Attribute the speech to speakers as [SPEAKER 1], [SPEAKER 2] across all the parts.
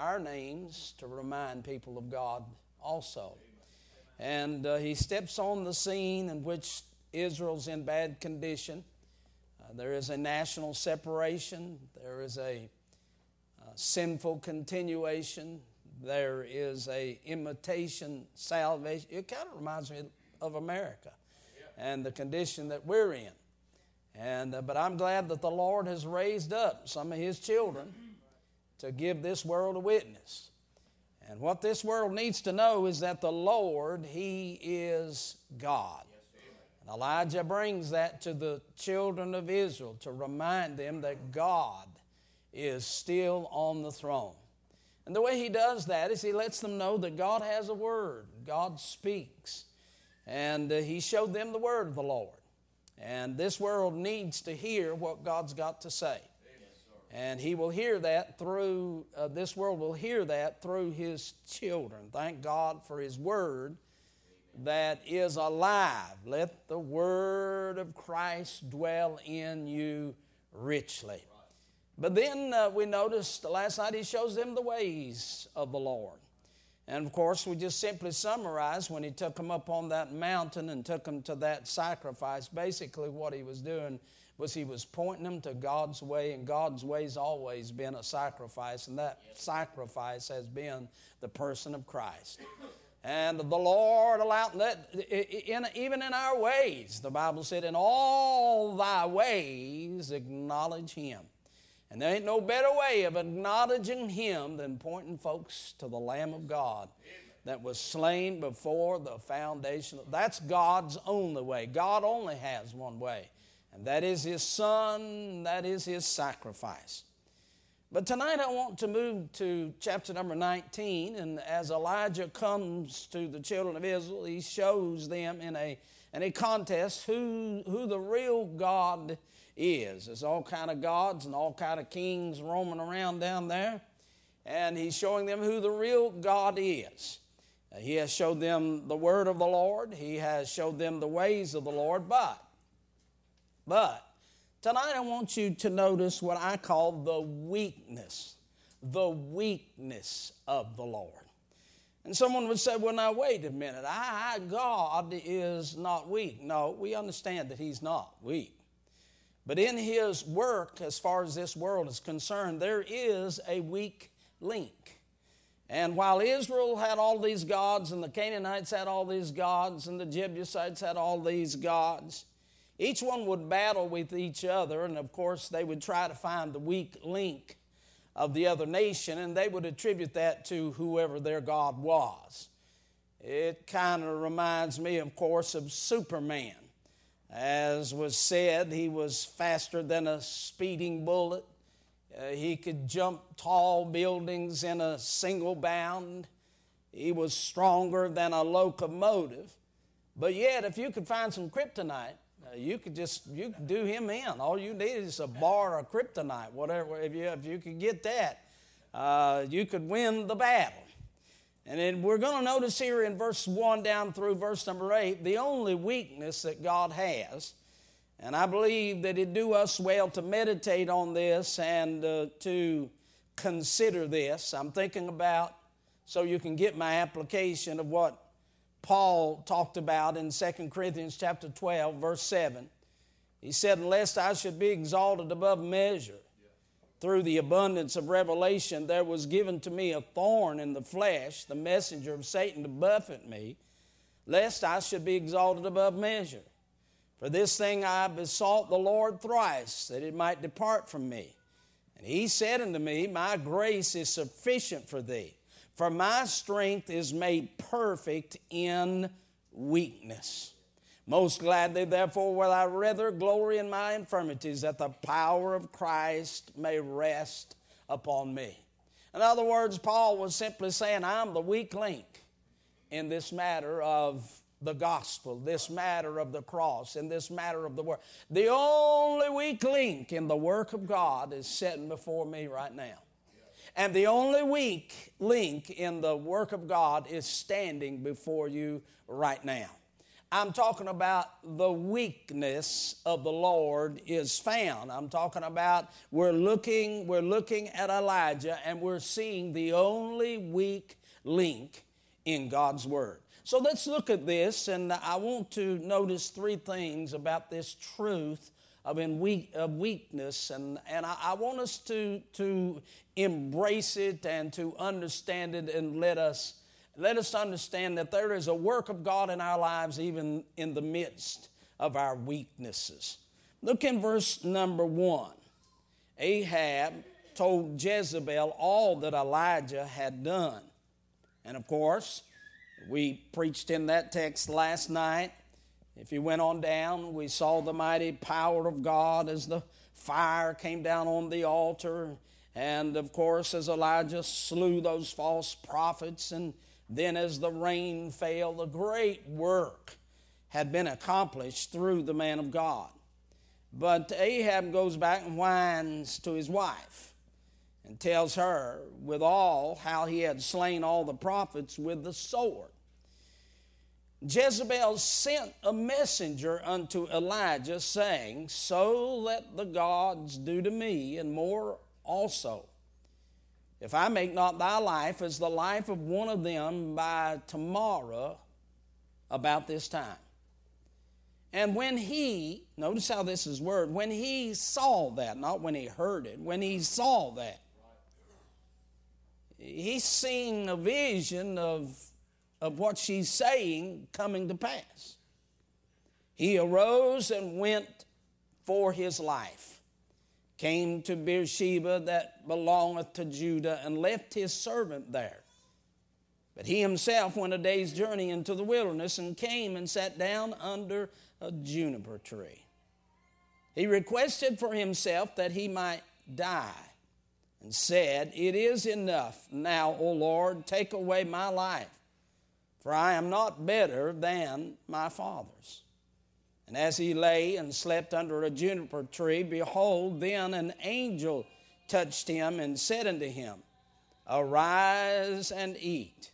[SPEAKER 1] our names to remind people of God also. And uh, he steps on the scene in which Israel's in bad condition. Uh, there is a national separation, there is a uh, sinful continuation, there is a imitation salvation. It kind of reminds me of America and the condition that we're in. And, uh, but I'm glad that the Lord has raised up some of His children to give this world a witness. And what this world needs to know is that the Lord, He is God. And Elijah brings that to the children of Israel to remind them that God is still on the throne. And the way he does that is he lets them know that God has a word, God speaks. And uh, he showed them the word of the Lord. And this world needs to hear what God's got to say. And he will hear that through, uh, this world will hear that through his children. Thank God for his word that is alive. Let the word of Christ dwell in you richly. But then uh, we noticed last night he shows them the ways of the Lord. And of course, we just simply summarize when he took them up on that mountain and took them to that sacrifice. Basically, what he was doing was he was pointing them to God's way, and God's way's always been a sacrifice, and that sacrifice has been the person of Christ. And the Lord allowed that, in, even in our ways, the Bible said, in all thy ways acknowledge him. And there ain't no better way of acknowledging Him than pointing folks to the Lamb of God that was slain before the foundation. That's God's only way. God only has one way, and that is His Son, that is His sacrifice. But tonight I want to move to chapter number 19, and as Elijah comes to the children of Israel, he shows them in a, in a contest who, who the real God is. There's all kind of gods and all kind of kings roaming around down there, and he's showing them who the real God is. He has showed them the word of the Lord. He has showed them the ways of the Lord. But, but tonight I want you to notice what I call the weakness, the weakness of the Lord. And someone would say, well, now wait a minute. I, I, God is not weak. No, we understand that He's not weak. But in his work, as far as this world is concerned, there is a weak link. And while Israel had all these gods, and the Canaanites had all these gods, and the Jebusites had all these gods, each one would battle with each other, and of course, they would try to find the weak link of the other nation, and they would attribute that to whoever their God was. It kind of reminds me, of course, of Superman. As was said, he was faster than a speeding bullet. Uh, he could jump tall buildings in a single bound. He was stronger than a locomotive. But yet, if you could find some kryptonite, you could just you could do him in. All you need is a bar of kryptonite, whatever. If you if you could get that, uh, you could win the battle. And then we're going to notice here in verse 1 down through verse number 8 the only weakness that God has. And I believe that it do us well to meditate on this and uh, to consider this. I'm thinking about, so you can get my application of what Paul talked about in 2 Corinthians chapter 12, verse 7. He said, Unless I should be exalted above measure through the abundance of revelation, there was given to me a thorn in the flesh, the messenger of Satan to buffet me, lest I should be exalted above measure. For this thing I besought the Lord thrice, that it might depart from me. And he said unto me, My grace is sufficient for thee, for my strength is made perfect in weakness. Most gladly, therefore, will I rather glory in my infirmities, that the power of Christ may rest upon me. In other words, Paul was simply saying, I'm the weak link in this matter of the gospel, this matter of the cross, in this matter of the work. The only weak link in the work of God is sitting before me right now. And the only weak link in the work of God is standing before you right now. I'm talking about the weakness of the Lord is found. I'm talking about we're looking, we're looking at Elijah and we're seeing the only weak link in God's Word. So let's look at this, and I want to notice three things about this truth of, in weak, of weakness, and, and I, I want us to, to embrace it and to understand it and let us let us understand that there is a work of God in our lives, even in the midst of our weaknesses. Look in verse number one. Ahab told Jezebel all that Elijah had done. And of course, we preached in that text last night. If you went on down, we saw the mighty power of God as the fire came down on the altar. And of course, as Elijah slew those false prophets and then, as the rain fell, the great work had been accomplished through the man of God. But Ahab goes back and whines to his wife and tells her, withal, how he had slain all the prophets with the sword. Jezebel sent a messenger unto Elijah, saying, So let the gods do to me, and more also if I make not thy life as the life of one of them by tomorrow about this time. And when he, notice how this is word, when he saw that, not when he heard it, when he saw that, he's seeing a vision of, of what she's saying coming to pass. He arose and went for his life came to Beersheba that belongeth to Judah, and left his servant there. But he himself went a day's journey into the wilderness and came and sat down under a juniper tree. He requested for himself that he might die and said, It is enough now, O Lord, take away my life, for I am not better than my fathers. And as he lay and slept under a juniper tree, behold, then an angel touched him and said unto him, Arise and eat.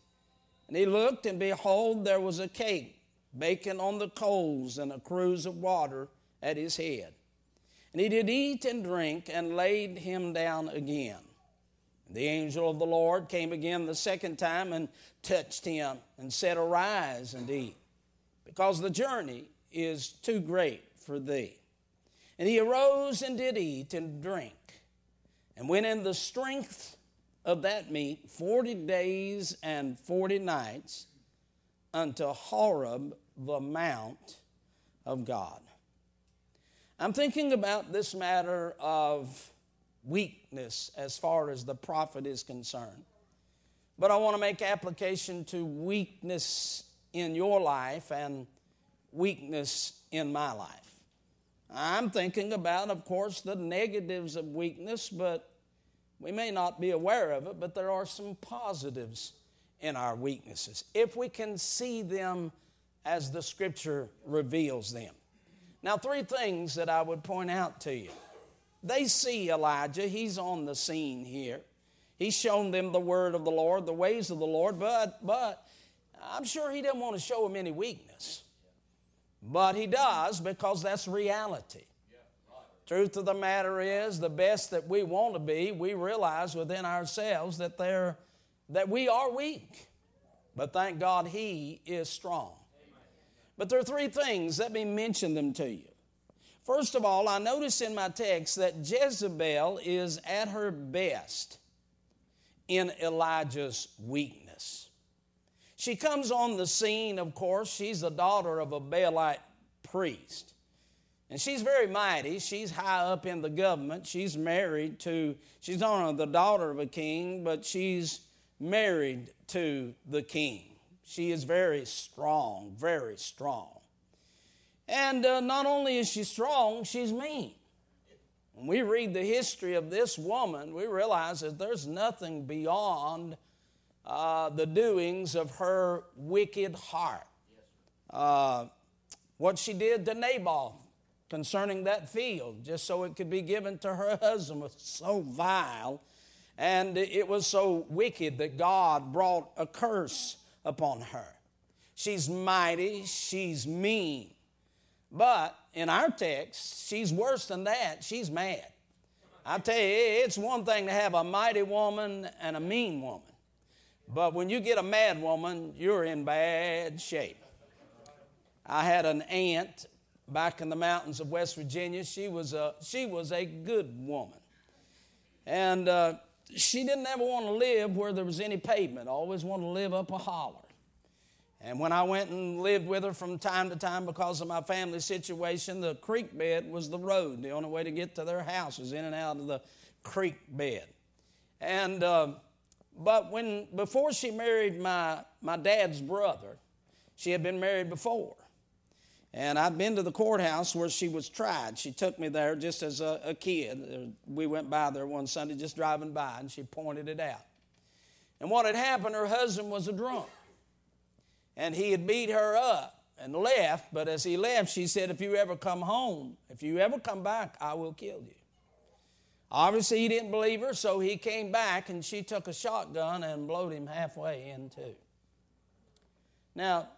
[SPEAKER 1] And he looked, and behold, there was a cake baking on the coals and a cruse of water at his head. And he did eat and drink and laid him down again. The angel of the Lord came again the second time and touched him and said, Arise and eat, because the journey is too great for thee. And he arose and did eat and drink, and went in the strength of that meat forty days and forty nights unto Horeb, the mount of God. I'm thinking about this matter of weakness as far as the prophet is concerned. But I want to make application to weakness in your life and weakness in my life. I'm thinking about, of course, the negatives of weakness, but we may not be aware of it, but there are some positives in our weaknesses if we can see them as the scripture reveals them. Now, three things that I would point out to you. They see Elijah, he's on the scene here. He's shown them the word of the Lord, the ways of the Lord, but, but I'm sure he didn't want to show them any weakness. But he does because that's reality. Truth of the matter is, the best that we want to be, we realize within ourselves that, they're, that we are weak. But thank God He is strong. But there are three things. Let me mention them to you. First of all, I notice in my text that Jezebel is at her best in Elijah's weakness. She comes on the scene, of course. She's the daughter of a Baalite priest. And she's very mighty. She's high up in the government. She's married to, she's not only the daughter of a king, but she's married to the king. She is very strong, very strong. And uh, not only is she strong, she's mean. When we read the history of this woman, we realize that there's nothing beyond uh, the doings of her wicked heart. Uh, what she did to Nabal concerning that field, just so it could be given to her husband, was so vile and it was so wicked that God brought a curse upon her. she's mighty, she's mean. But in our text, she's worse than that. She's mad. I tell you, it's one thing to have a mighty woman and a mean woman. But when you get a mad woman, you're in bad shape. I had an aunt back in the mountains of West Virginia. She was a, she was a good woman. And uh, she didn't ever want to live where there was any pavement, always wanted to live up a holler. And when I went and lived with her from time to time because of my family situation, the creek bed was the road. The only way to get to their house was in and out of the creek bed. And, uh, but when, before she married my, my dad's brother, she had been married before. And I'd been to the courthouse where she was tried. She took me there just as a, a kid. We went by there one Sunday just driving by, and she pointed it out. And what had happened, her husband was a drunk. And he had beat her up and left, but as he left, she said, If you ever come home, if you ever come back, I will kill you. Obviously, he didn't believe her, so he came back and she took a shotgun and blowed him halfway in two. Now,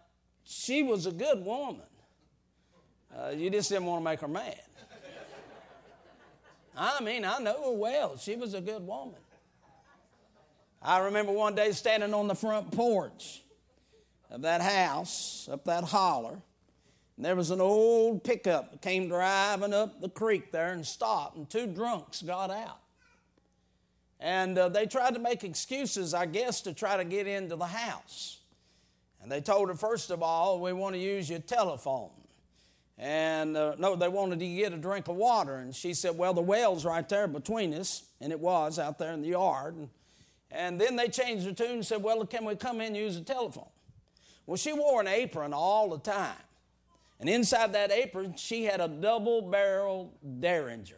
[SPEAKER 1] she was a good woman. Uh, you just didn't want to make her mad. I mean, I know her well. She was a good woman. I remember one day standing on the front porch of that house, up that holler, and there was an old pickup that came driving up the creek there and stopped, and two drunks got out. And uh, they tried to make excuses, I guess, to try to get into the house. And they told her, first of all, we want to use your telephone. And uh, no, they wanted to get a drink of water. And she said, Well, the well's right there between us. And it was out there in the yard. And, and then they changed the tune and said, Well, can we come in and use the telephone? Well, she wore an apron all the time. And inside that apron, she had a double barrel Derringer.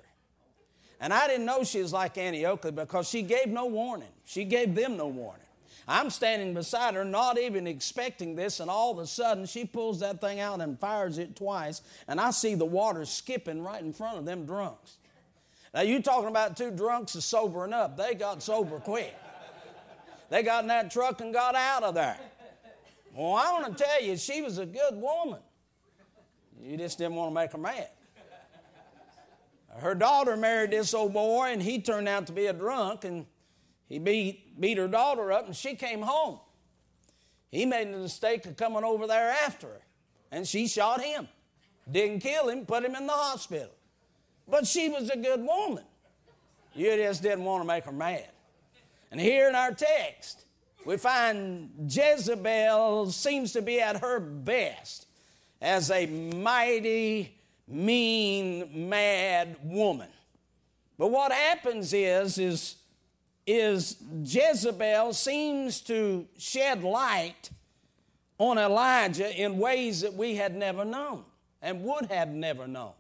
[SPEAKER 1] And I didn't know she was like Annie Oakley because she gave no warning. She gave them no warning. I'm standing beside her, not even expecting this, and all of a sudden she pulls that thing out and fires it twice, and I see the water skipping right in front of them drunks. Now, you talking about two drunks sobering up. They got sober quick. They got in that truck and got out of there. Well, I want to tell you, she was a good woman. You just didn't want to make her mad. Her daughter married this old boy, and he turned out to be a drunk, and he beat, beat her daughter up and she came home. He made the mistake of coming over there after her and she shot him. Didn't kill him, put him in the hospital. But she was a good woman. You just didn't want to make her mad. And here in our text, we find Jezebel seems to be at her best as a mighty, mean, mad woman. But what happens is, is is Jezebel seems to shed light on Elijah in ways that we had never known and would have never known.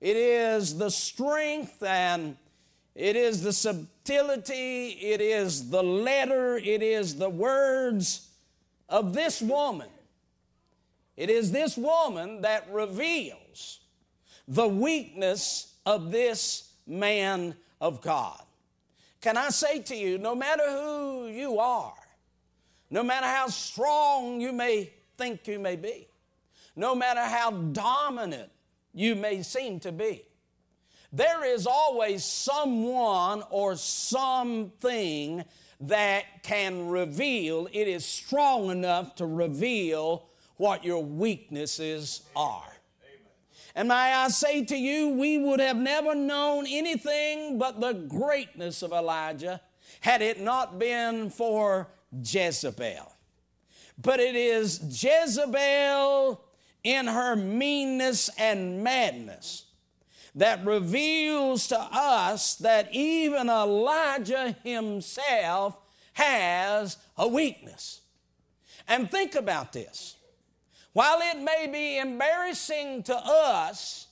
[SPEAKER 1] It is the strength and it is the subtlety, it is the letter, it is the words of this woman. It is this woman that reveals the weakness of this man of God. Can I say to you, no matter who you are, no matter how strong you may think you may be, no matter how dominant you may seem to be, there is always someone or something that can reveal, it is strong enough to reveal what your weaknesses are. And may I say to you, we would have never known anything but the greatness of Elijah had it not been for Jezebel. But it is Jezebel in her meanness and madness that reveals to us that even Elijah himself has a weakness. And think about this. While it may be embarrassing to us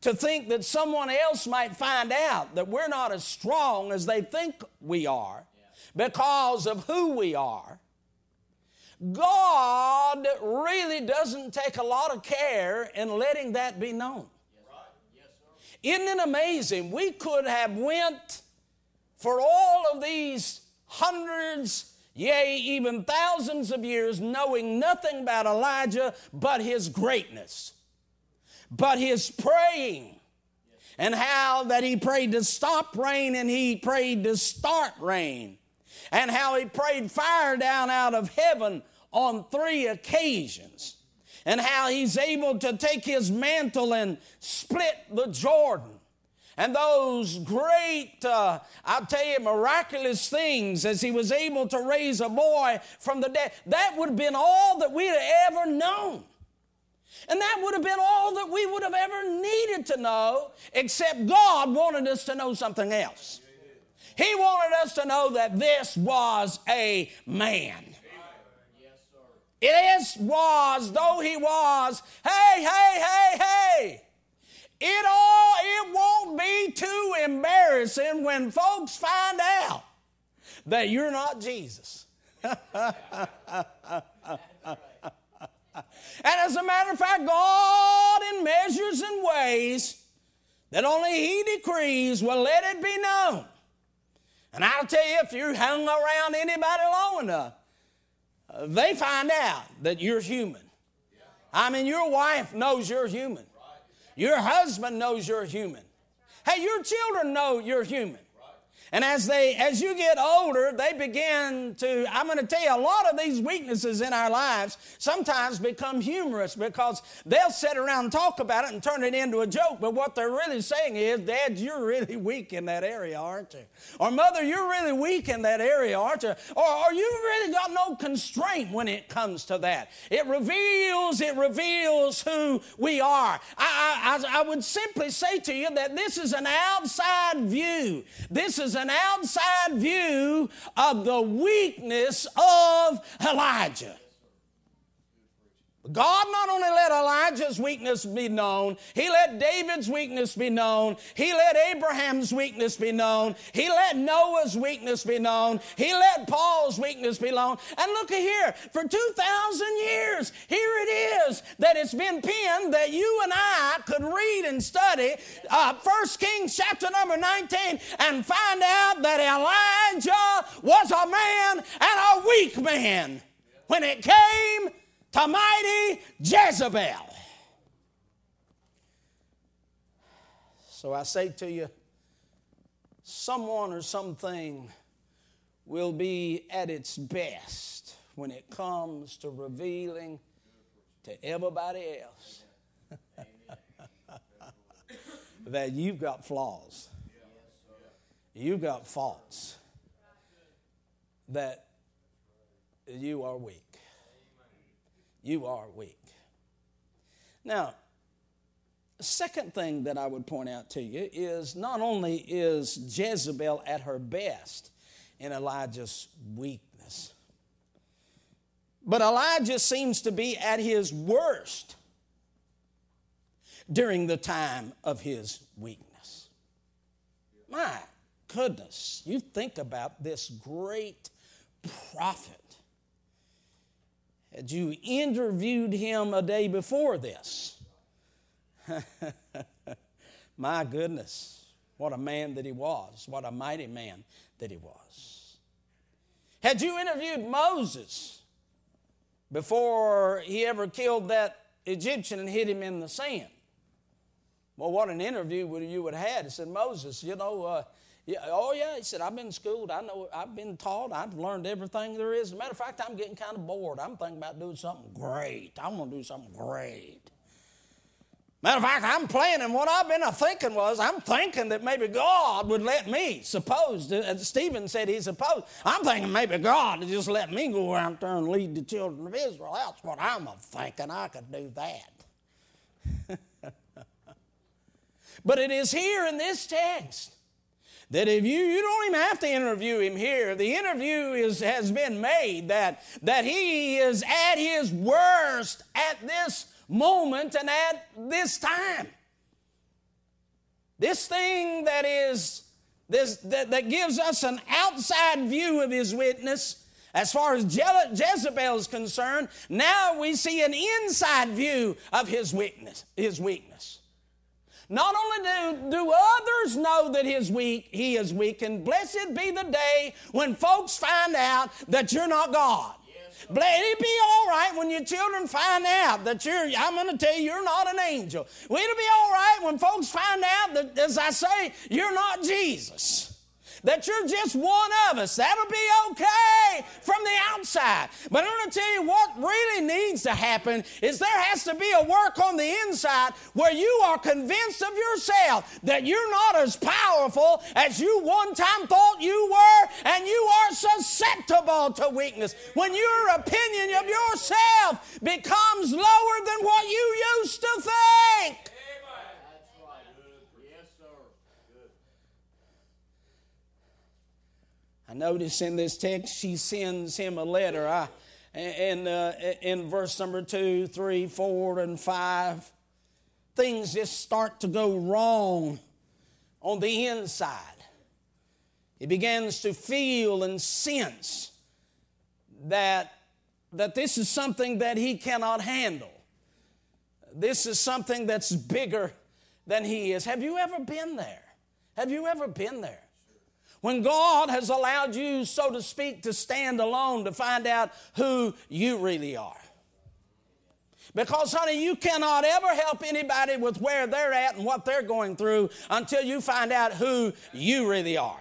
[SPEAKER 1] to think that someone else might find out that we're not as strong as they think we are because of who we are, God really doesn't take a lot of care in letting that be known. Isn't it amazing? We could have went for all of these hundreds yea, even thousands of years, knowing nothing about Elijah but his greatness, but his praying, and how that he prayed to stop rain and he prayed to start rain, and how he prayed fire down out of heaven on three occasions, and how he's able to take his mantle and split the Jordan and those great, uh, I'll tell you, miraculous things as he was able to raise a boy from the dead. That would have been all that we'd have ever known. And that would have been all that we would have ever needed to know, except God wanted us to know something else. He wanted us to know that this was a man. It was, though he was, hey, hey, hey, hey. It all it won't be too embarrassing when folks find out that you're not Jesus. and as a matter of fact, God in measures and ways that only He decrees will let it be known. And I'll tell you, if you hung around anybody long enough, they find out that you're human. I mean, your wife knows you're human. Your husband knows you're human. Hey, your children know you're human. And as they as you get older, they begin to I'm going to tell you a lot of these weaknesses in our lives sometimes become humorous because they'll sit around and talk about it and turn it into a joke, but what they're really saying is, "Dad, you're really weak in that area, aren't you?" Or "Mother, you're really weak in that area, aren't you?" Or, or you really got no constraint when it comes to that. It reveals it reveals who we are. I, I, I would simply say to you that this is an outside view. This is an outside view of the weakness of Elijah. God not only let Elijah's weakness be known, he let David's weakness be known, he let Abraham's weakness be known, he let Noah's weakness be known, he let Paul's weakness be known. And look at here, for 2,000 years, here it is that it's been penned that you and I could read and study uh, 1 Kings chapter number 19 and find out that Elijah was a man and a weak man when it came to mighty Jezebel. So I say to you, someone or something will be at its best when it comes to revealing to everybody else that you've got flaws, you've got faults, that you are weak you are weak. Now, the second thing that I would point out to you is not only is Jezebel at her best in Elijah's weakness, but Elijah seems to be at his worst during the time of his weakness. My goodness, you think about this great prophet had you interviewed him a day before this? My goodness, what a man that he was, what a mighty man that he was. Had you interviewed Moses before he ever killed that Egyptian and hit him in the sand? Well, what an interview would you would have had. He said, Moses, you know, uh, yeah, oh yeah, he said, I've been schooled, I know I've been taught, I've learned everything there is. As a matter of fact, I'm getting kind of bored. I'm thinking about doing something great. I'm gonna do something great. Matter of fact, I'm planning. What I've been thinking was, I'm thinking that maybe God would let me. Suppose, Stephen said, he supposed. I'm thinking maybe God would just let me go out there and lead the children of Israel. That's what I'm thinking. I could do that. but it is here in this text that if you you don't even have to interview him here the interview is has been made that that he is at his worst at this moment and at this time this thing that is this that, that gives us an outside view of his witness as far as Je- Jezebel is concerned, now we see an inside view of his weakness, his weakness. Not only do, do others know that his weak, he is weak, and blessed be the day when folks find out that you're not God. It'll be all right when your children find out that you're, I'm going to tell you, you're not an angel. It'll be all right when folks find out that, as I say, you're not Jesus that you're just one of us. That'll be okay from the outside. But I'm going to tell you what really needs to happen is there has to be a work on the inside where you are convinced of yourself that you're not as powerful as you one time thought you were, and you are susceptible to weakness. When your opinion of yourself becomes lower than what you used to think. Notice in this text she sends him a letter. I, and uh, in verse number two, three, four, and five, things just start to go wrong on the inside. He begins to feel and sense that, that this is something that he cannot handle. This is something that's bigger than he is. Have you ever been there? Have you ever been there? When God has allowed you, so to speak, to stand alone to find out who you really are. Because, honey, you cannot ever help anybody with where they're at and what they're going through until you find out who you really are.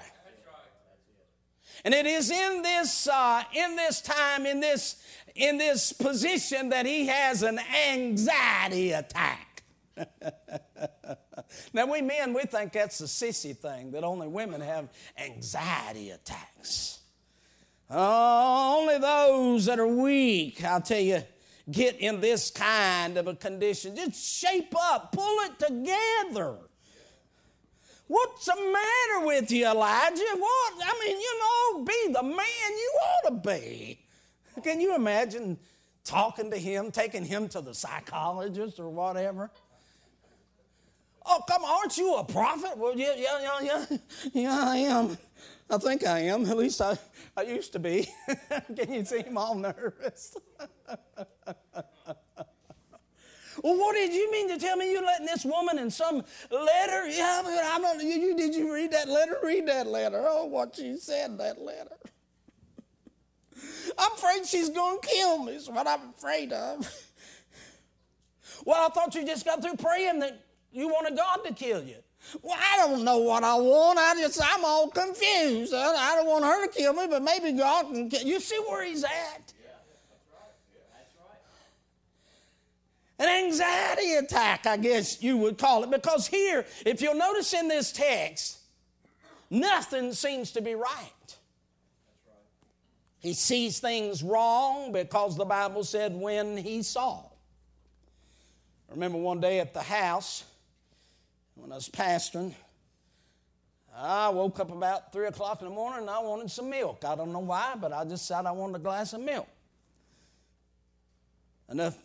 [SPEAKER 1] And it is in this, uh, in this time, in this, in this position that he has an anxiety attack. now, we men, we think that's a sissy thing, that only women have anxiety attacks. Only those that are weak, I'll tell you, get in this kind of a condition. Just shape up, pull it together. What's the matter with you, Elijah? What? I mean, you know, be the man you ought to be. Can you imagine talking to him, taking him to the psychologist or whatever? Oh, come aren't you a prophet? Well, yeah, yeah, yeah, yeah. Yeah, I am. I think I am. At least I, I used to be. Can you see him all nervous? well, what did you mean to tell me you're letting this woman in some letter? Yeah, I'm not, you, you, did you read that letter? Read that letter. Oh, what she said that letter. I'm afraid she's going to kill me, is what I'm afraid of. well, I thought you just got through praying that you wanted God to kill you. Well, I don't know what I want. I just, I'm all confused. I, I don't want her to kill me, but maybe God can kill You see where he's at? An anxiety attack, I guess you would call it. Because here, if you'll notice in this text, nothing seems to be right. He sees things wrong because the Bible said when he saw. I remember one day at the house, when I was pastoring, I woke up about 3 o'clock in the morning and I wanted some milk. I don't know why, but I just said I wanted a glass of milk. Enough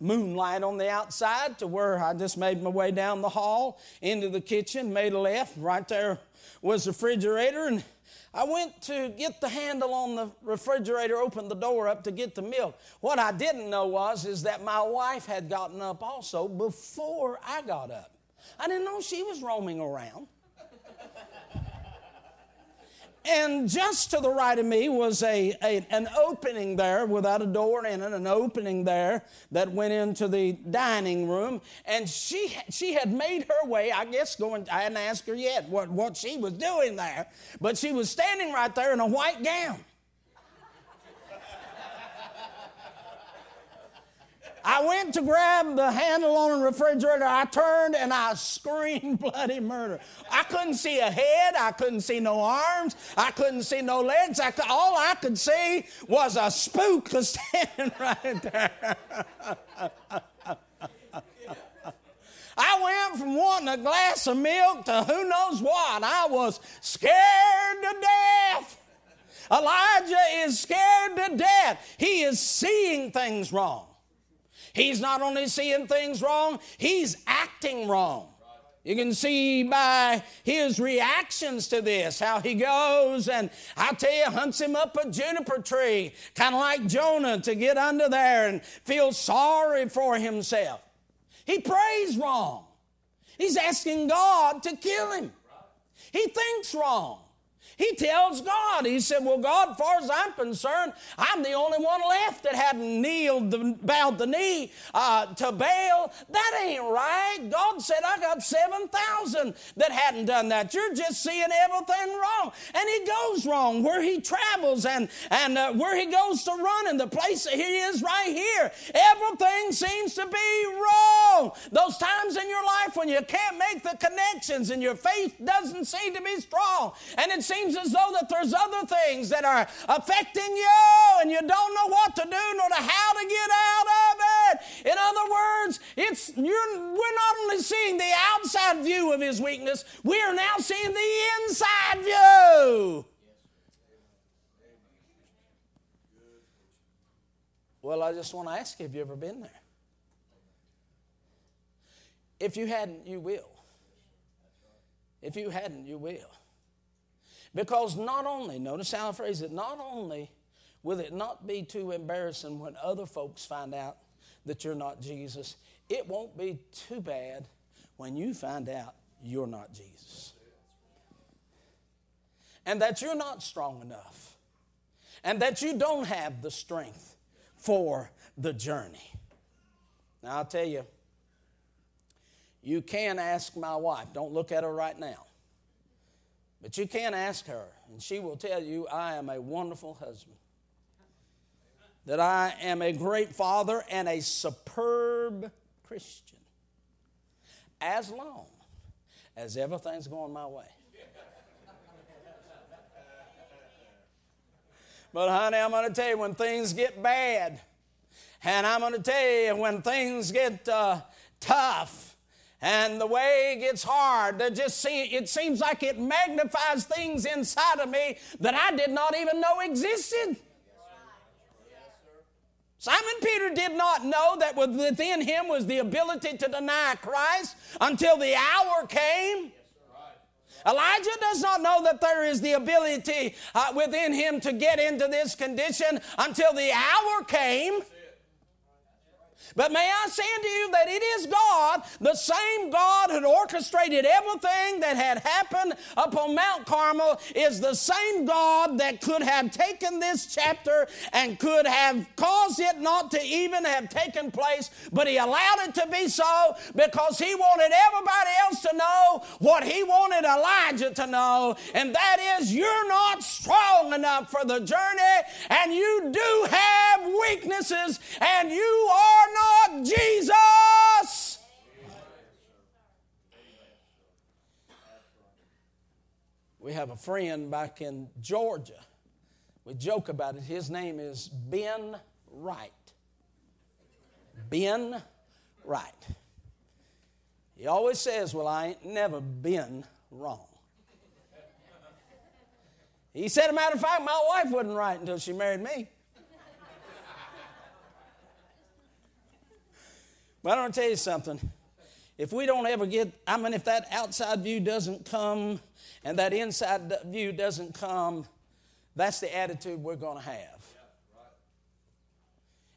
[SPEAKER 1] moonlight on the outside to where I just made my way down the hall into the kitchen, made a left. Right there was the refrigerator, and I went to get the handle on the refrigerator, opened the door up to get the milk. What I didn't know was is that my wife had gotten up also before I got up. I didn't know she was roaming around. And just to the right of me was a, a, an opening there without a door in it, an opening there that went into the dining room. And she, she had made her way, I guess, going, I hadn't asked her yet what, what she was doing there, but she was standing right there in a white gown. I went to grab the handle on the refrigerator. I turned and I screamed bloody murder. I couldn't see a head. I couldn't see no arms. I couldn't see no legs. I could, all I could see was a spook standing right there. I went from wanting a glass of milk to who knows what. I was scared to death. Elijah is scared to death. He is seeing things wrong. He's not only seeing things wrong, he's acting wrong. You can see by his reactions to this how he goes and I tell you, hunts him up a juniper tree, kind of like Jonah, to get under there and feel sorry for himself. He prays wrong. He's asking God to kill him. He thinks wrong. He tells God, he said, Well, God, far as I'm concerned, I'm the only one left that hadn't kneeled, the, bowed the knee uh, to Baal. That ain't right. God said, I got 7,000 that hadn't done that. You're just seeing everything wrong. And he goes wrong where he travels and, and uh, where he goes to run and the place that he is right here. Everything seems to be wrong. Those times in your life when you can't make the connections and your faith doesn't seem to be strong and it seems seems as though that there's other things that are affecting you and you don't know what to do nor to how to get out of it. In other words, it's you're, we're not only seeing the outside view of his weakness, we are now seeing the inside view. Well, I just want to ask you have you ever been there? If you hadn't, you will. If you hadn't, you will. Because not only, notice how I phrase it, not only will it not be too embarrassing when other folks find out that you're not Jesus, it won't be too bad when you find out you're not Jesus. And that you're not strong enough. And that you don't have the strength for the journey. Now, I'll tell you, you can ask my wife. Don't look at her right now. But you can ask her, and she will tell you, I am a wonderful husband. That I am a great father and a superb Christian. As long as everything's going my way. But, honey, I'm going to tell you when things get bad, and I'm going to tell you when things get uh, tough, and the way gets hard. To just see, it seems like it magnifies things inside of me that I did not even know existed. Simon Peter did not know that within him was the ability to deny Christ until the hour came. Elijah does not know that there is the ability uh, within him to get into this condition until the hour came. But may I say unto you that it is God, the same God who orchestrated everything that had happened upon Mount Carmel, is the same God that could have taken this chapter and could have caused it not to even have taken place, but He allowed it to be so because He wanted everybody else to know what He wanted Elijah to know, and that is you're not strong enough for the journey, and you do have weaknesses, and you are not Jesus. We have a friend back in Georgia. We joke about it. His name is Ben Wright. Ben Wright. He always says, Well, I ain't never been wrong. He said, a matter of fact, my wife wasn't right until she married me. But I want to tell you something. If we don't ever get, I mean, if that outside view doesn't come and that inside view doesn't come, that's the attitude we're going to have.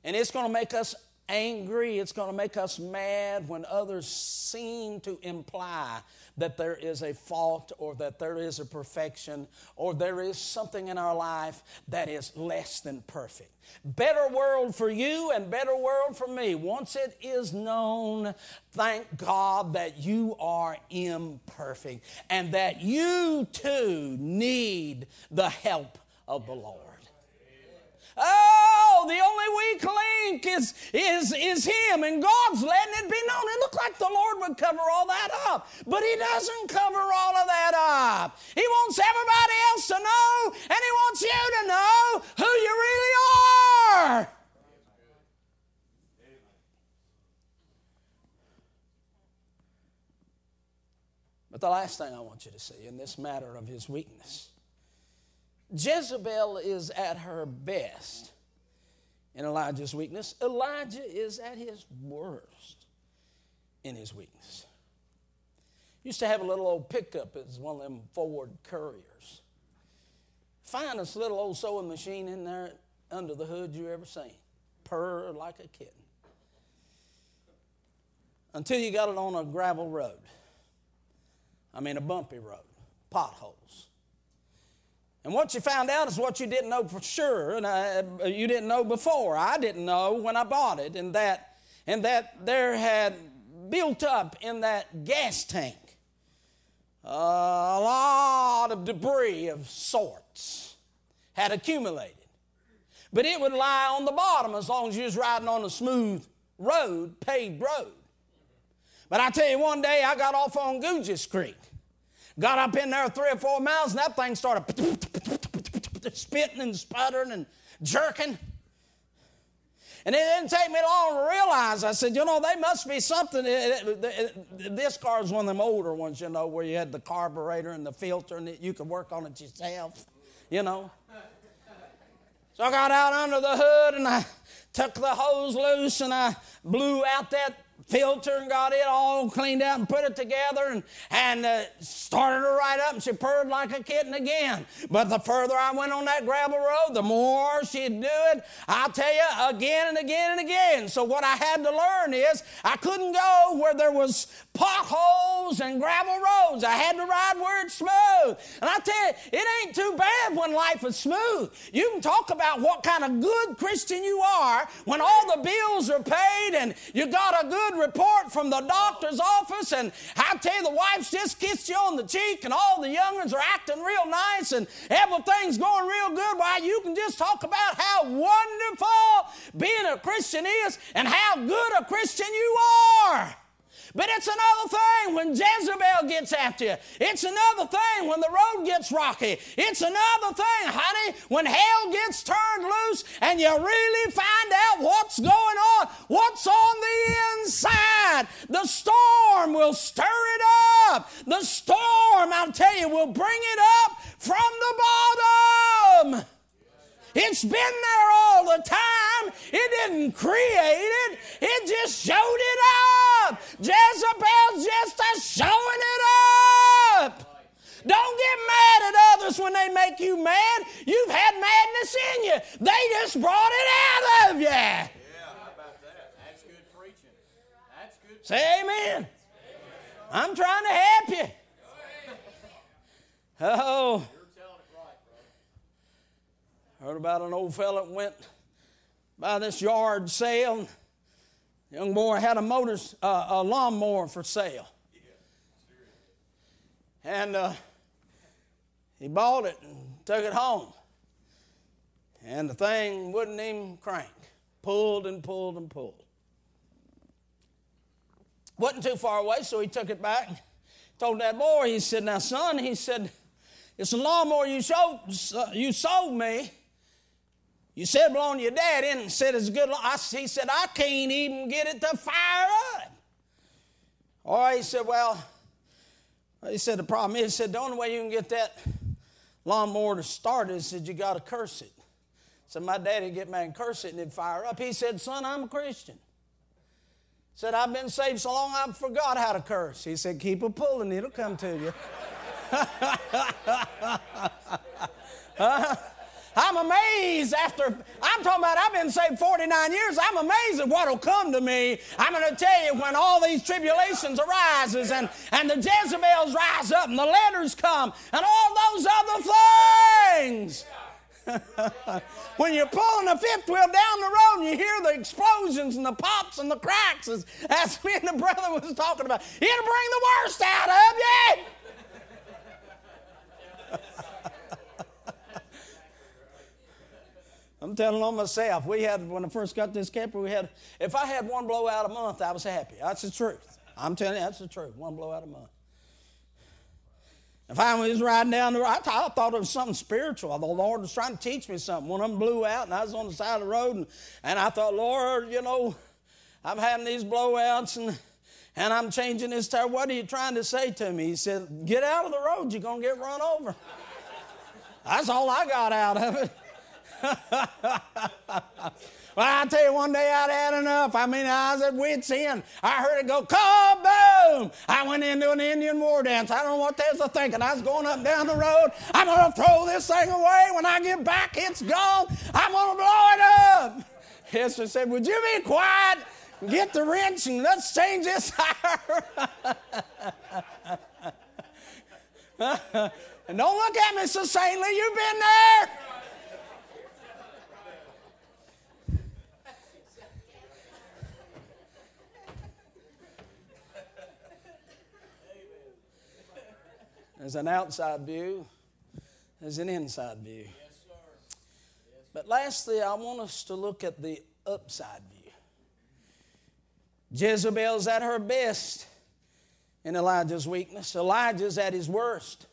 [SPEAKER 1] And it's going to make us angry. It's going to make us mad when others seem to imply that there is a fault or that there is a perfection or there is something in our life that is less than perfect. Better world for you and better world for me. Once it is known, thank God that you are imperfect and that you too need the help of the Lord. Oh, Oh, the only weak link is, is, is Him, and God's letting it be known. It looked like the Lord would cover all that up, but He doesn't cover all of that up. He wants everybody else to know, and He wants you to know who you really are. But the last thing I want you to see in this matter of his weakness Jezebel is at her best in Elijah's weakness. Elijah is at his worst in his weakness. Used to have a little old pickup as one of them Ford couriers. Finest little old sewing machine in there under the hood you ever seen. Purr like a kitten. Until you got it on a gravel road. I mean, a bumpy road, potholes. And what you found out is what you didn't know for sure, and I, you didn't know before. I didn't know when I bought it, and that, and that there had built up in that gas tank uh, a lot of debris of sorts had accumulated. But it would lie on the bottom as long as you was riding on a smooth road, paved road. But I tell you, one day I got off on Googis Creek. Got up in there three or four miles, and that thing started spitting and sputtering and jerking. And it didn't take me long to realize. I said, you know, they must be something. This car is one of them older ones, you know, where you had the carburetor and the filter, and you could work on it yourself, you know. So I got out under the hood and I took the hose loose and I blew out that filter and got it all cleaned out and put it together and, and uh, started her right up and she purred like a kitten again. But the further I went on that gravel road, the more she'd do it. I'll tell you again and again and again. So what I had to learn is I couldn't go where there was potholes and gravel roads. I had to ride where it's smooth. And I tell you, it ain't too bad when life is smooth. You can talk about what kind of good Christian you are when all the bills are paid and you got a good report from the doctor's office, and I tell you, the wife's just kissed you on the cheek, and all the young ones are acting real nice, and everything's going real good. Why, you can just talk about how wonderful being a Christian is and how good a Christian you are. But it's another thing when Jezebel gets after you. It's another thing when the road gets rocky. It's another thing, honey, when hell gets turned loose and you really find out what's going on, what's on the inside. The storm will stir it up. The storm, I'll tell you, will bring it up from the bottom. It's been there all the time. It didn't create it, it just showed it up. Jezebel's just a showing it up. Don't get mad at others when they make you mad. You've had madness in you. They just brought it out of you. Yeah, how about that? That's good preaching. That's good. Say amen. I'm trying to help you. Oh. Heard about an old fellow that went by this yard sale. Young boy had a motor, uh, a lawnmower for sale, and uh, he bought it and took it home. And the thing wouldn't even crank. Pulled and pulled and pulled. Wasn't too far away, so he took it back. Told that boy, he said, Now, son, he said, it's a lawnmower you, showed, uh, you sold me. You said belong to your dad and said it's good. I, he said, I can't even get it to fire up. Or he said, well, he said the problem is, he said the only way you can get that lawnmower to start is said you got to curse it. So my daddy get mad and curse it and it'd fire up. He said, son, I'm a Christian. Said, I've been saved so long I forgot how to curse. He said, keep a pulling, it'll come to you. I'm amazed after, I'm talking about I've been saved 49 years. I'm amazed at what'll come to me. I'm going to tell you when all these tribulations arises and, and the Jezebels rise up and the letters come and all those other things. when you're pulling the fifth wheel down the road and you hear the explosions and the pops and the cracks, as, as me and the brother was talking about, it'll bring the worst out of you. I'm telling on myself. We had when I first got this camper, we had if I had one blowout a month, I was happy. That's the truth. I'm telling you, that's the truth. One blowout a month. If I was riding down the road, I, I thought it was something spiritual. The Lord was trying to teach me something. One of them blew out, and I was on the side of the road, and, and I thought, Lord, you know, I'm having these blowouts, and and I'm changing this tire. What are you trying to say to me? He said, Get out of the road. You're going to get run over. That's all I got out of it. well, I tell you, one day I'd had enough. I mean, I was at wit's end. I heard it go, kaboom! I went into an Indian war dance. I don't know what they was thinking. I was going up down the road. I'm going to throw this thing away. When I get back, it's gone. I'm going to blow it up. Esther said, Would you be quiet? Get the wrench and let's change this and don't look at me so saintly, you've been there. There's an outside view, there's an inside view. But lastly, I want us to look at the upside view. Jezebel's at her best in Elijah's weakness. Elijah's at his worst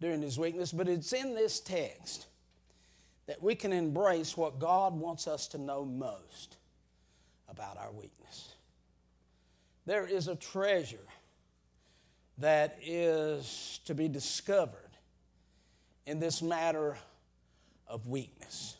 [SPEAKER 1] during his weakness, but it's in this text that we can embrace what God wants us to know most about our weakness. There is a treasure that is to be discovered in this matter of weakness.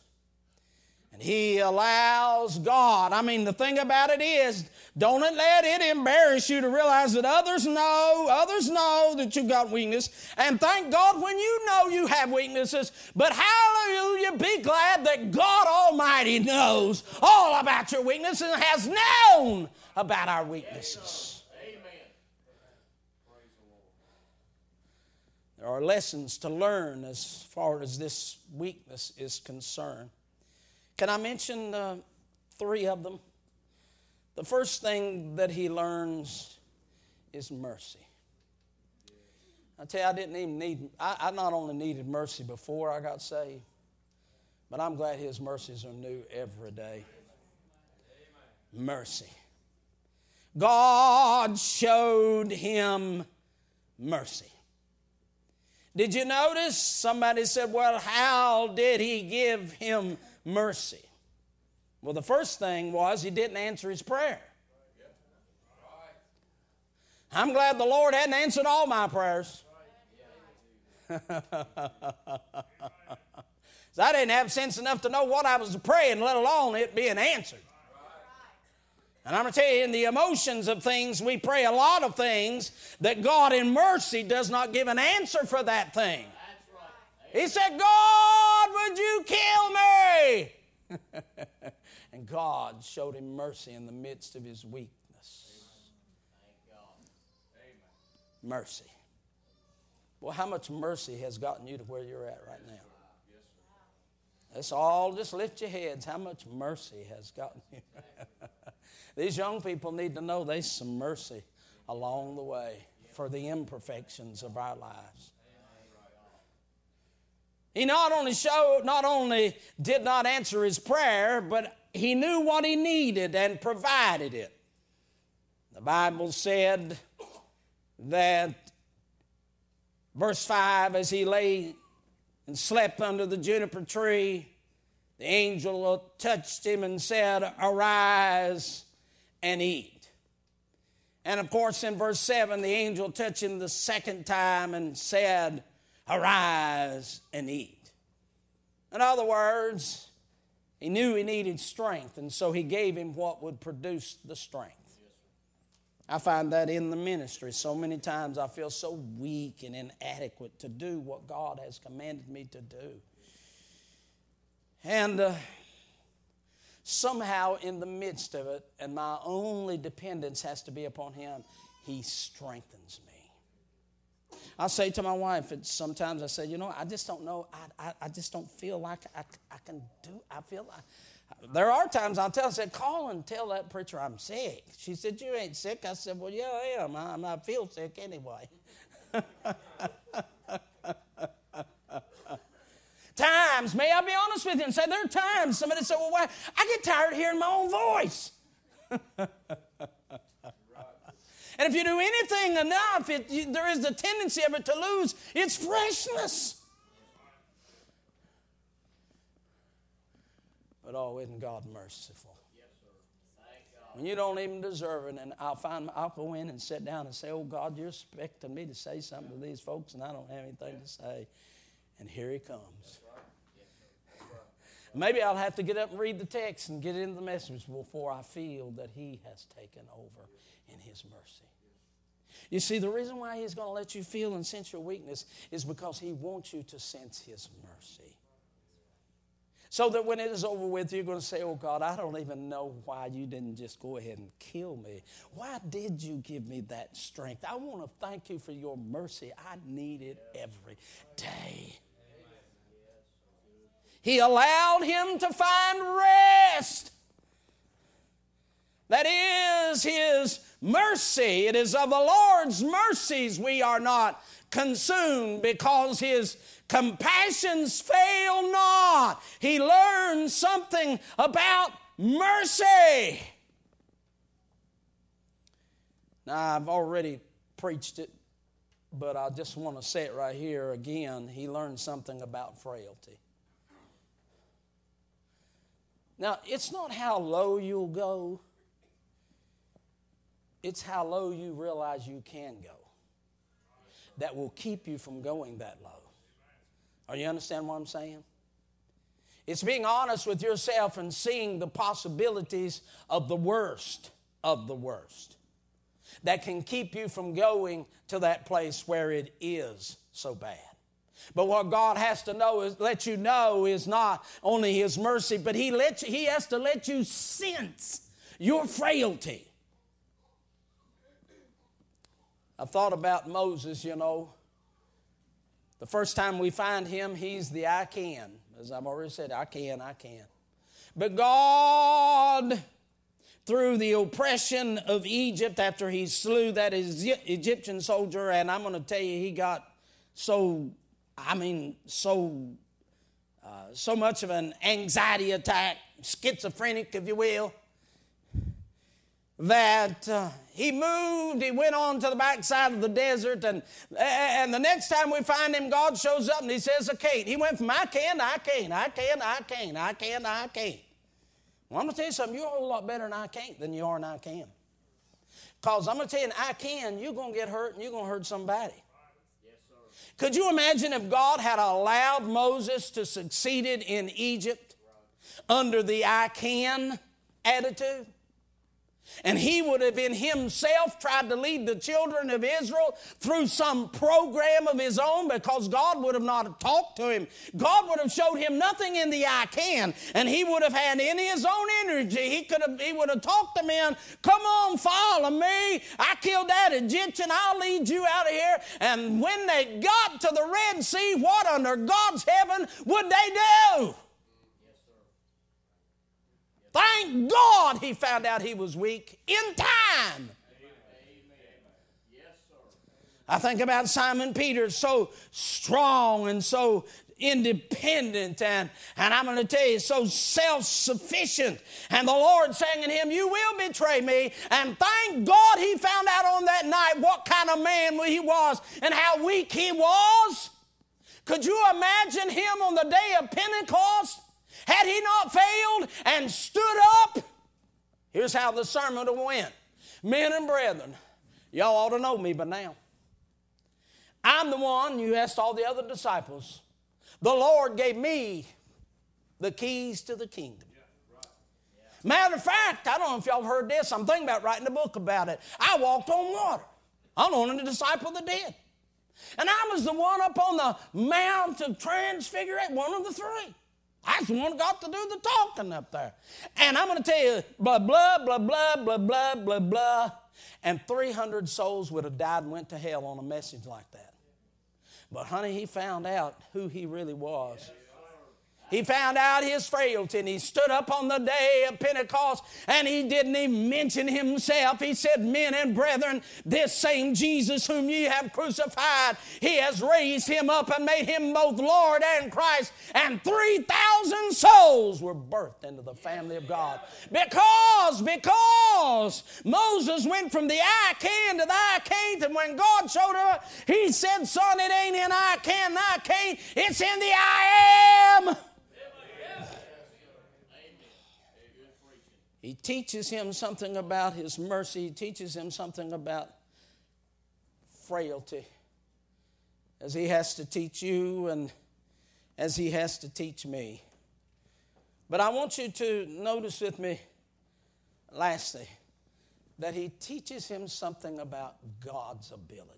[SPEAKER 1] And he allows God. I mean, the thing about it is, don't let it embarrass you to realize that others know, others know that you've got weakness. And thank God when you know you have weaknesses. But hallelujah, be glad that God Almighty knows all about your weaknesses and has known about our weaknesses. There are lessons to learn as far as this weakness is concerned. Can I mention uh, three of them? The first thing that he learns is mercy. I tell you, I didn't even need, I, I not only needed mercy before I got saved, but I'm glad his mercies are new every day. Mercy. God showed him mercy. Did you notice? Somebody said, Well, how did he give him mercy? Well, the first thing was he didn't answer his prayer. I'm glad the Lord hadn't answered all my prayers. so I didn't have sense enough to know what I was praying, let alone it being answered. And I'm going to tell you, in the emotions of things, we pray a lot of things that God, in mercy, does not give an answer for that thing. He said, God, would you kill me? and God showed him mercy in the midst of his weakness. Mercy. Well, how much mercy has gotten you to where you're at right now? Let's all just lift your heads. How much mercy has gotten you? These young people need to know there's some mercy along the way for the imperfections of our lives. He not only showed, not only did not answer his prayer, but he knew what he needed and provided it. The Bible said that, verse 5, as he lay and slept under the juniper tree, the angel touched him and said, Arise and eat. And of course, in verse 7, the angel touched him the second time and said, Arise and eat. In other words, he knew he needed strength, and so he gave him what would produce the strength. I find that in the ministry. So many times I feel so weak and inadequate to do what God has commanded me to do. And uh, somehow in the midst of it, and my only dependence has to be upon Him, He strengthens me. I say to my wife, it's sometimes I say, you know, I just don't know, I, I, I just don't feel like I, I can do, I feel like, there are times I'll tell, I said, call and tell that preacher I'm sick. She said, you ain't sick. I said, well, yeah, I am. I, I feel sick anyway. times, may I be honest with you and say, there are times somebody said, well, why? I get tired of hearing my own voice. and if you do anything enough, it, you, there is the tendency of it to lose its freshness. But oh, isn't God merciful? When you don't even deserve it, and I'll find I'll go in and sit down and say, "Oh God, you're expecting me to say something to these folks, and I don't have anything to say." And here He comes. Maybe I'll have to get up and read the text and get into the message before I feel that He has taken over in His mercy. You see, the reason why He's going to let you feel and sense your weakness is because He wants you to sense His mercy. So that when it is over with, you're going to say, Oh God, I don't even know why you didn't just go ahead and kill me. Why did you give me that strength? I want to thank you for your mercy. I need it every day. He allowed him to find rest. That is His mercy. It is of the Lord's mercies we are not consumed because His compassions fail not. He learned something about mercy. Now, I've already preached it, but I just want to say it right here again. He learned something about frailty. Now, it's not how low you'll go it's how low you realize you can go that will keep you from going that low. Are you understand what I'm saying? It's being honest with yourself and seeing the possibilities of the worst of the worst that can keep you from going to that place where it is so bad. But what God has to know is let you know is not only his mercy, but he let you, he has to let you sense your frailty. I've thought about Moses, you know. The first time we find him, he's the I can. As I've already said, I can, I can. But God, through the oppression of Egypt after he slew that Egyptian soldier, and I'm going to tell you, he got so, I mean, so, uh, so much of an anxiety attack, schizophrenic, if you will that uh, he moved, he went on to the backside of the desert, and, and the next time we find him, God shows up and he says, Okay. He went from I can, I can, I can, I can, I can, I can. Well, I'm to tell you something, you're a whole lot better than I can't than you are in I can. Because I'm to tell you, I can, you're to get hurt and you're to hurt somebody. Could you imagine if God had allowed Moses to succeed in Egypt under the I can attitude? And he would have in himself tried to lead the children of Israel through some program of his own because God would have not talked to him. God would have showed him nothing in the I can, and he would have had in his own energy, he could have he would have talked to men, come on, follow me. I killed that Egyptian, I'll lead you out of here. And when they got to the Red Sea, what under God's heaven would they do? Thank God he found out he was weak in time. I think about Simon Peter, so strong and so independent and, and I'm going to tell you, so self sufficient. And the Lord saying to him, You will betray me. And thank God he found out on that night what kind of man he was and how weak he was. Could you imagine him on the day of Pentecost? Had he not failed and stood up, here's how the sermon went. Men and brethren, y'all ought to know me by now. I'm the one, you asked all the other disciples. The Lord gave me the keys to the kingdom. Matter of fact, I don't know if y'all heard this. I'm thinking about writing a book about it. I walked on water. I'm only the disciple the dead. And I was the one up on the Mount of Transfiguration, one of the three. I just want God to do the talking up there. And I'm going to tell you, blah, blah, blah, blah, blah, blah, blah, blah. And 300 souls would have died and went to hell on a message like that. But, honey, he found out who he really was. He found out his frailty and he stood up on the day of Pentecost and he didn't even mention himself. He said, Men and brethren, this same Jesus whom ye have crucified, he has raised him up and made him both Lord and Christ. And 3,000 souls were birthed into the family of God. Because, because Moses went from the I can to the I can't, and when God showed up, he said, Son, it ain't in I can, I can't, it's in the I am. He teaches him something about his mercy, he teaches him something about frailty, as he has to teach you and as he has to teach me. But I want you to notice with me, lastly, that he teaches him something about God's ability.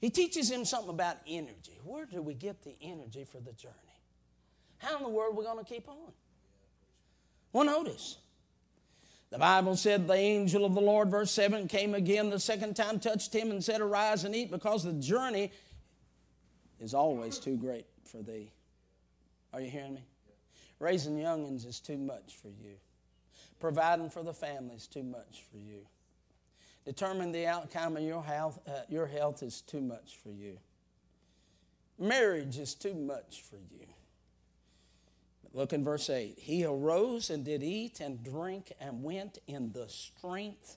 [SPEAKER 1] He teaches him something about energy. Where do we get the energy for the journey? how in the world are we going to keep on? Well, notice. The Bible said the angel of the Lord, verse 7, came again the second time, touched him, and said, Arise and eat, because the journey is always too great for thee. Are you hearing me? Raising youngins is too much for you. Providing for the family is too much for you. Determining the outcome of your health, uh, your health is too much for you. Marriage is too much for you. Look in verse 8. He arose and did eat and drink and went in the strength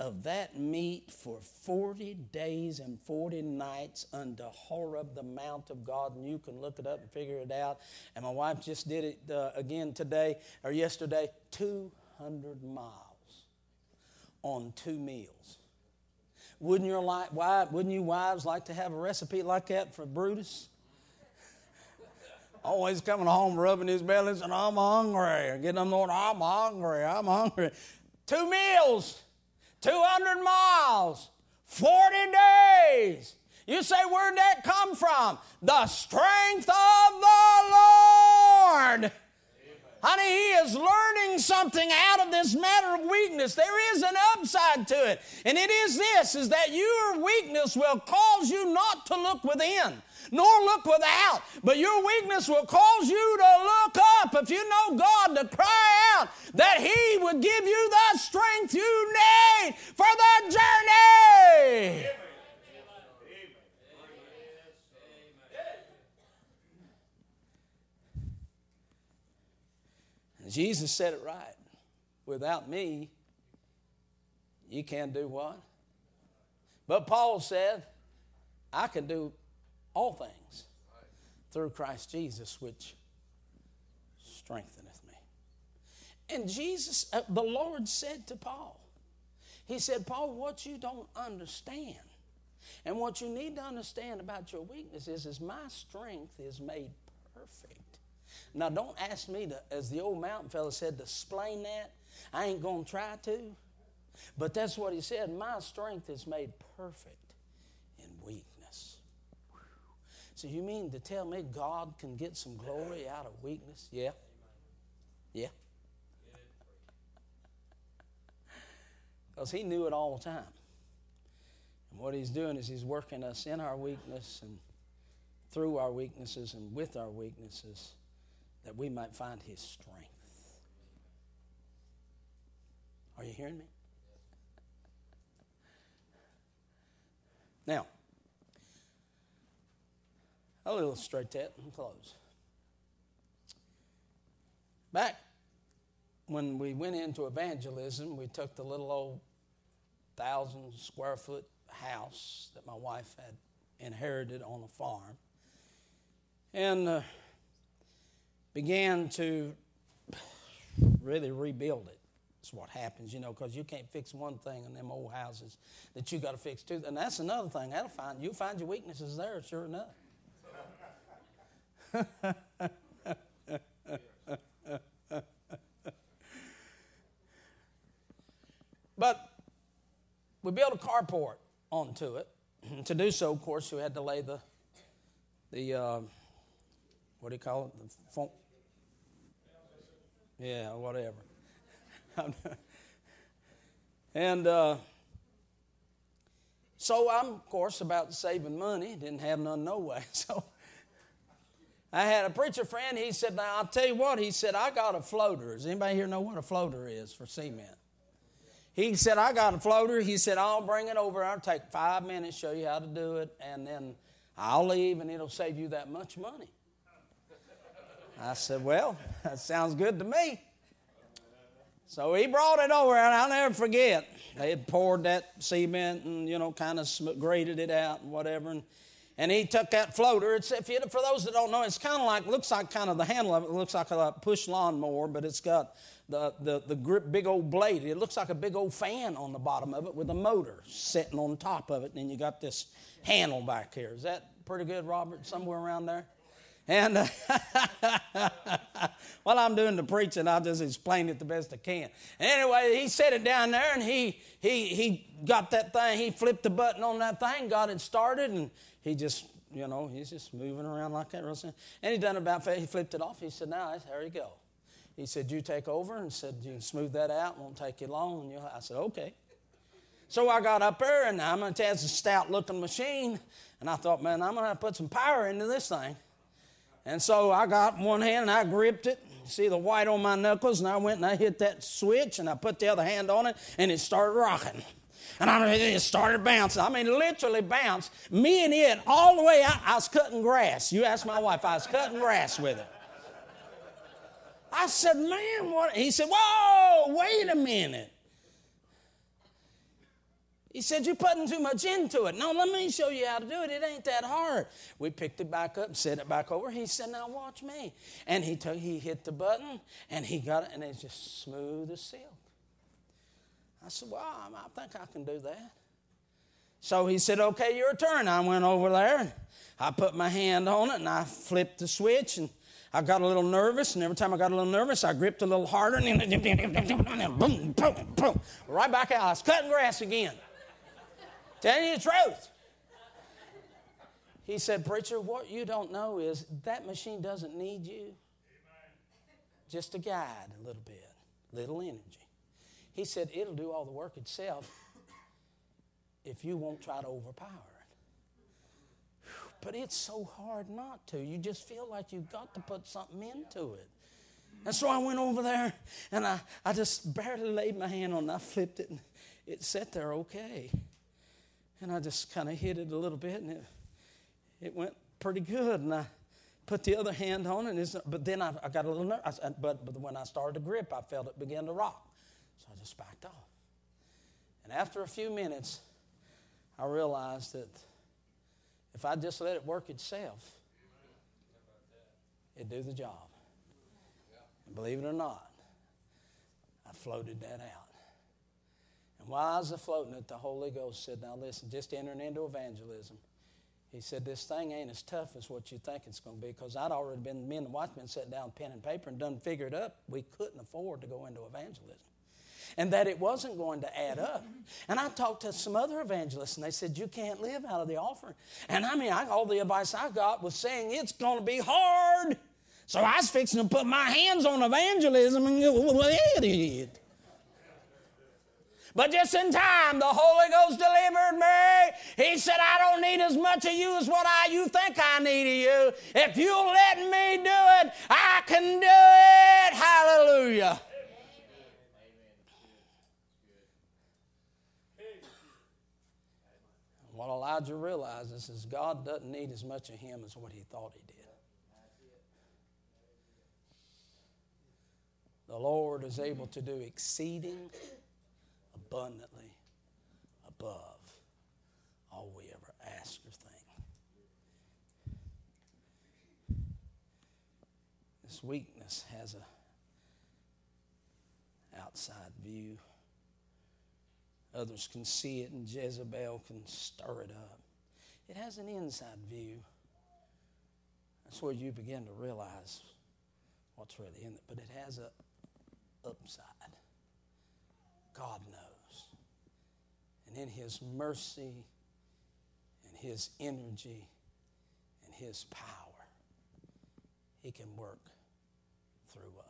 [SPEAKER 1] of that meat for 40 days and 40 nights unto Horeb, the mount of God. And you can look it up and figure it out. And my wife just did it uh, again today or yesterday 200 miles on two meals. Wouldn't, your li- wife, wouldn't you wives like to have a recipe like that for Brutus? Always coming home rubbing his belly saying, I'm hungry. Getting them going, I'm hungry, I'm hungry. Two meals 200 miles, 40 days. You say, where'd that come from? The strength of the Lord. Honey, he is learning something out of this matter of weakness. There is an upside to it. And it is this, is that your weakness will cause you not to look within nor look without. But your weakness will cause you to look up if you know God to cry out that He would give you the strength you need for the journey. Jesus said it right. Without me, you can't do what? But Paul said, I can do all things through Christ Jesus, which strengtheneth me. And Jesus, uh, the Lord said to Paul, He said, Paul, what you don't understand, and what you need to understand about your weaknesses is my strength is made perfect. Now, don't ask me to, as the old mountain fellow said, to explain that. I ain't going to try to. But that's what he said. My strength is made perfect in weakness. So you mean to tell me God can get some glory out of weakness? Yeah. Yeah. Because he knew it all the time. And what he's doing is he's working us in our weakness and through our weaknesses and with our weaknesses that we might find his strength. Are you hearing me? Now, I'll illustrate that and close. Back when we went into evangelism, we took the little old thousand square foot house that my wife had inherited on a farm and uh, began to really rebuild it. That's what happens, you know, because you can't fix one thing in them old houses that you got to fix too. And that's another thing. That'll find you'll find your weaknesses there, sure enough. but we built a carport onto it. to do so, of course, we had to lay the the uh, what do you call it? The. Yeah, whatever. and uh, so I'm, of course, about saving money. Didn't have none no way. So I had a preacher friend, he said, Now I'll tell you what, he said, I got a floater. Does anybody here know what a floater is for cement? He said, I got a floater. He said, I'll bring it over. I'll take five minutes, show you how to do it, and then I'll leave and it'll save you that much money. I said, Well, that sounds good to me. So he brought it over, and I'll never forget. They had poured that cement and, you know, kind of graded it out and whatever. And and he took that floater. It's if you, for those that don't know, it's kind of like looks like kind of the handle of it looks like a push lawnmower, but it's got the the the grip, big old blade. It looks like a big old fan on the bottom of it with a motor sitting on top of it, and then you got this handle back here. Is that pretty good, Robert? Somewhere around there. And uh, while I'm doing the preaching, I'll just explain it the best I can. Anyway, he set it down there and he, he, he got that thing, he flipped the button on that thing, got it started, and he just you know, he's just moving around like that. Real. And he done about, he flipped it off. He said, now, there you go. He said, you take over and said, you can smooth that out. Won't take you long. And I said, okay. So I got up there, and I'm going to it's a stout looking machine. And I thought, man, I'm going to put some power into this thing. And so I got one hand and I gripped it. See the white on my knuckles, and I went and I hit that switch and I put the other hand on it, and it started rocking. And I mean, it started bouncing. I mean, literally bounced. Me and it, all the way out, I was cutting grass. You asked my wife, I was cutting grass with it. I said, man, what? He said, whoa, wait a minute. He said, You're putting too much into it. No, let me show you how to do it. It ain't that hard. We picked it back up, set it back over. He said, Now watch me. And he, took, he hit the button and he got it, and it's just smooth as silk. I said, Well, I think I can do that. So he said, Okay, your turn. I went over there and I put my hand on it and I flipped the switch and I got a little nervous, and every time I got a little nervous, I gripped a little harder, and then boom, boom, boom, right back out. I was cutting grass again. Telling you the truth. He said, Preacher, what you don't know is that machine doesn't need you. Just a guide, a little bit, little energy. He said, It'll do all the work itself if you won't try to overpower it. But it's so hard not to. You just feel like you've got to put something into it. And so I went over there and I, I just barely laid my hand on it. I flipped it and it sat there okay. And I just kind of hit it a little bit, and it, it went pretty good. And I put the other hand on it, but then I, I, got a little nervous. But, but when I started to grip, I felt it begin to rock. So I just backed off. And after a few minutes, I realized that if I just let it work itself, it'd do the job. And believe it or not, I floated that out. And while I was floating it, the Holy Ghost said, Now listen, just entering into evangelism. He said, This thing ain't as tough as what you think it's going to be because I'd already been, me and the watchman sat down, pen and paper, and done figured up we couldn't afford to go into evangelism. And that it wasn't going to add up. And I talked to some other evangelists, and they said, You can't live out of the offering. And I mean, I, all the advice I got was saying it's going to be hard. So I was fixing to put my hands on evangelism and idiot. But just in time, the Holy Ghost delivered me. He said, I don't need as much of you as what I, you think I need of you. If you let me do it, I can do it. Hallelujah. What Elijah realizes is God doesn't need as much of him as what he thought he did. The Lord is able to do exceeding abundantly above all we ever ask or think. This weakness has a outside view. Others can see it, and Jezebel can stir it up. It has an inside view. That's where you begin to realize what's really in it. But it has a upside. God knows. And in His mercy and His energy and His power, He can work through us.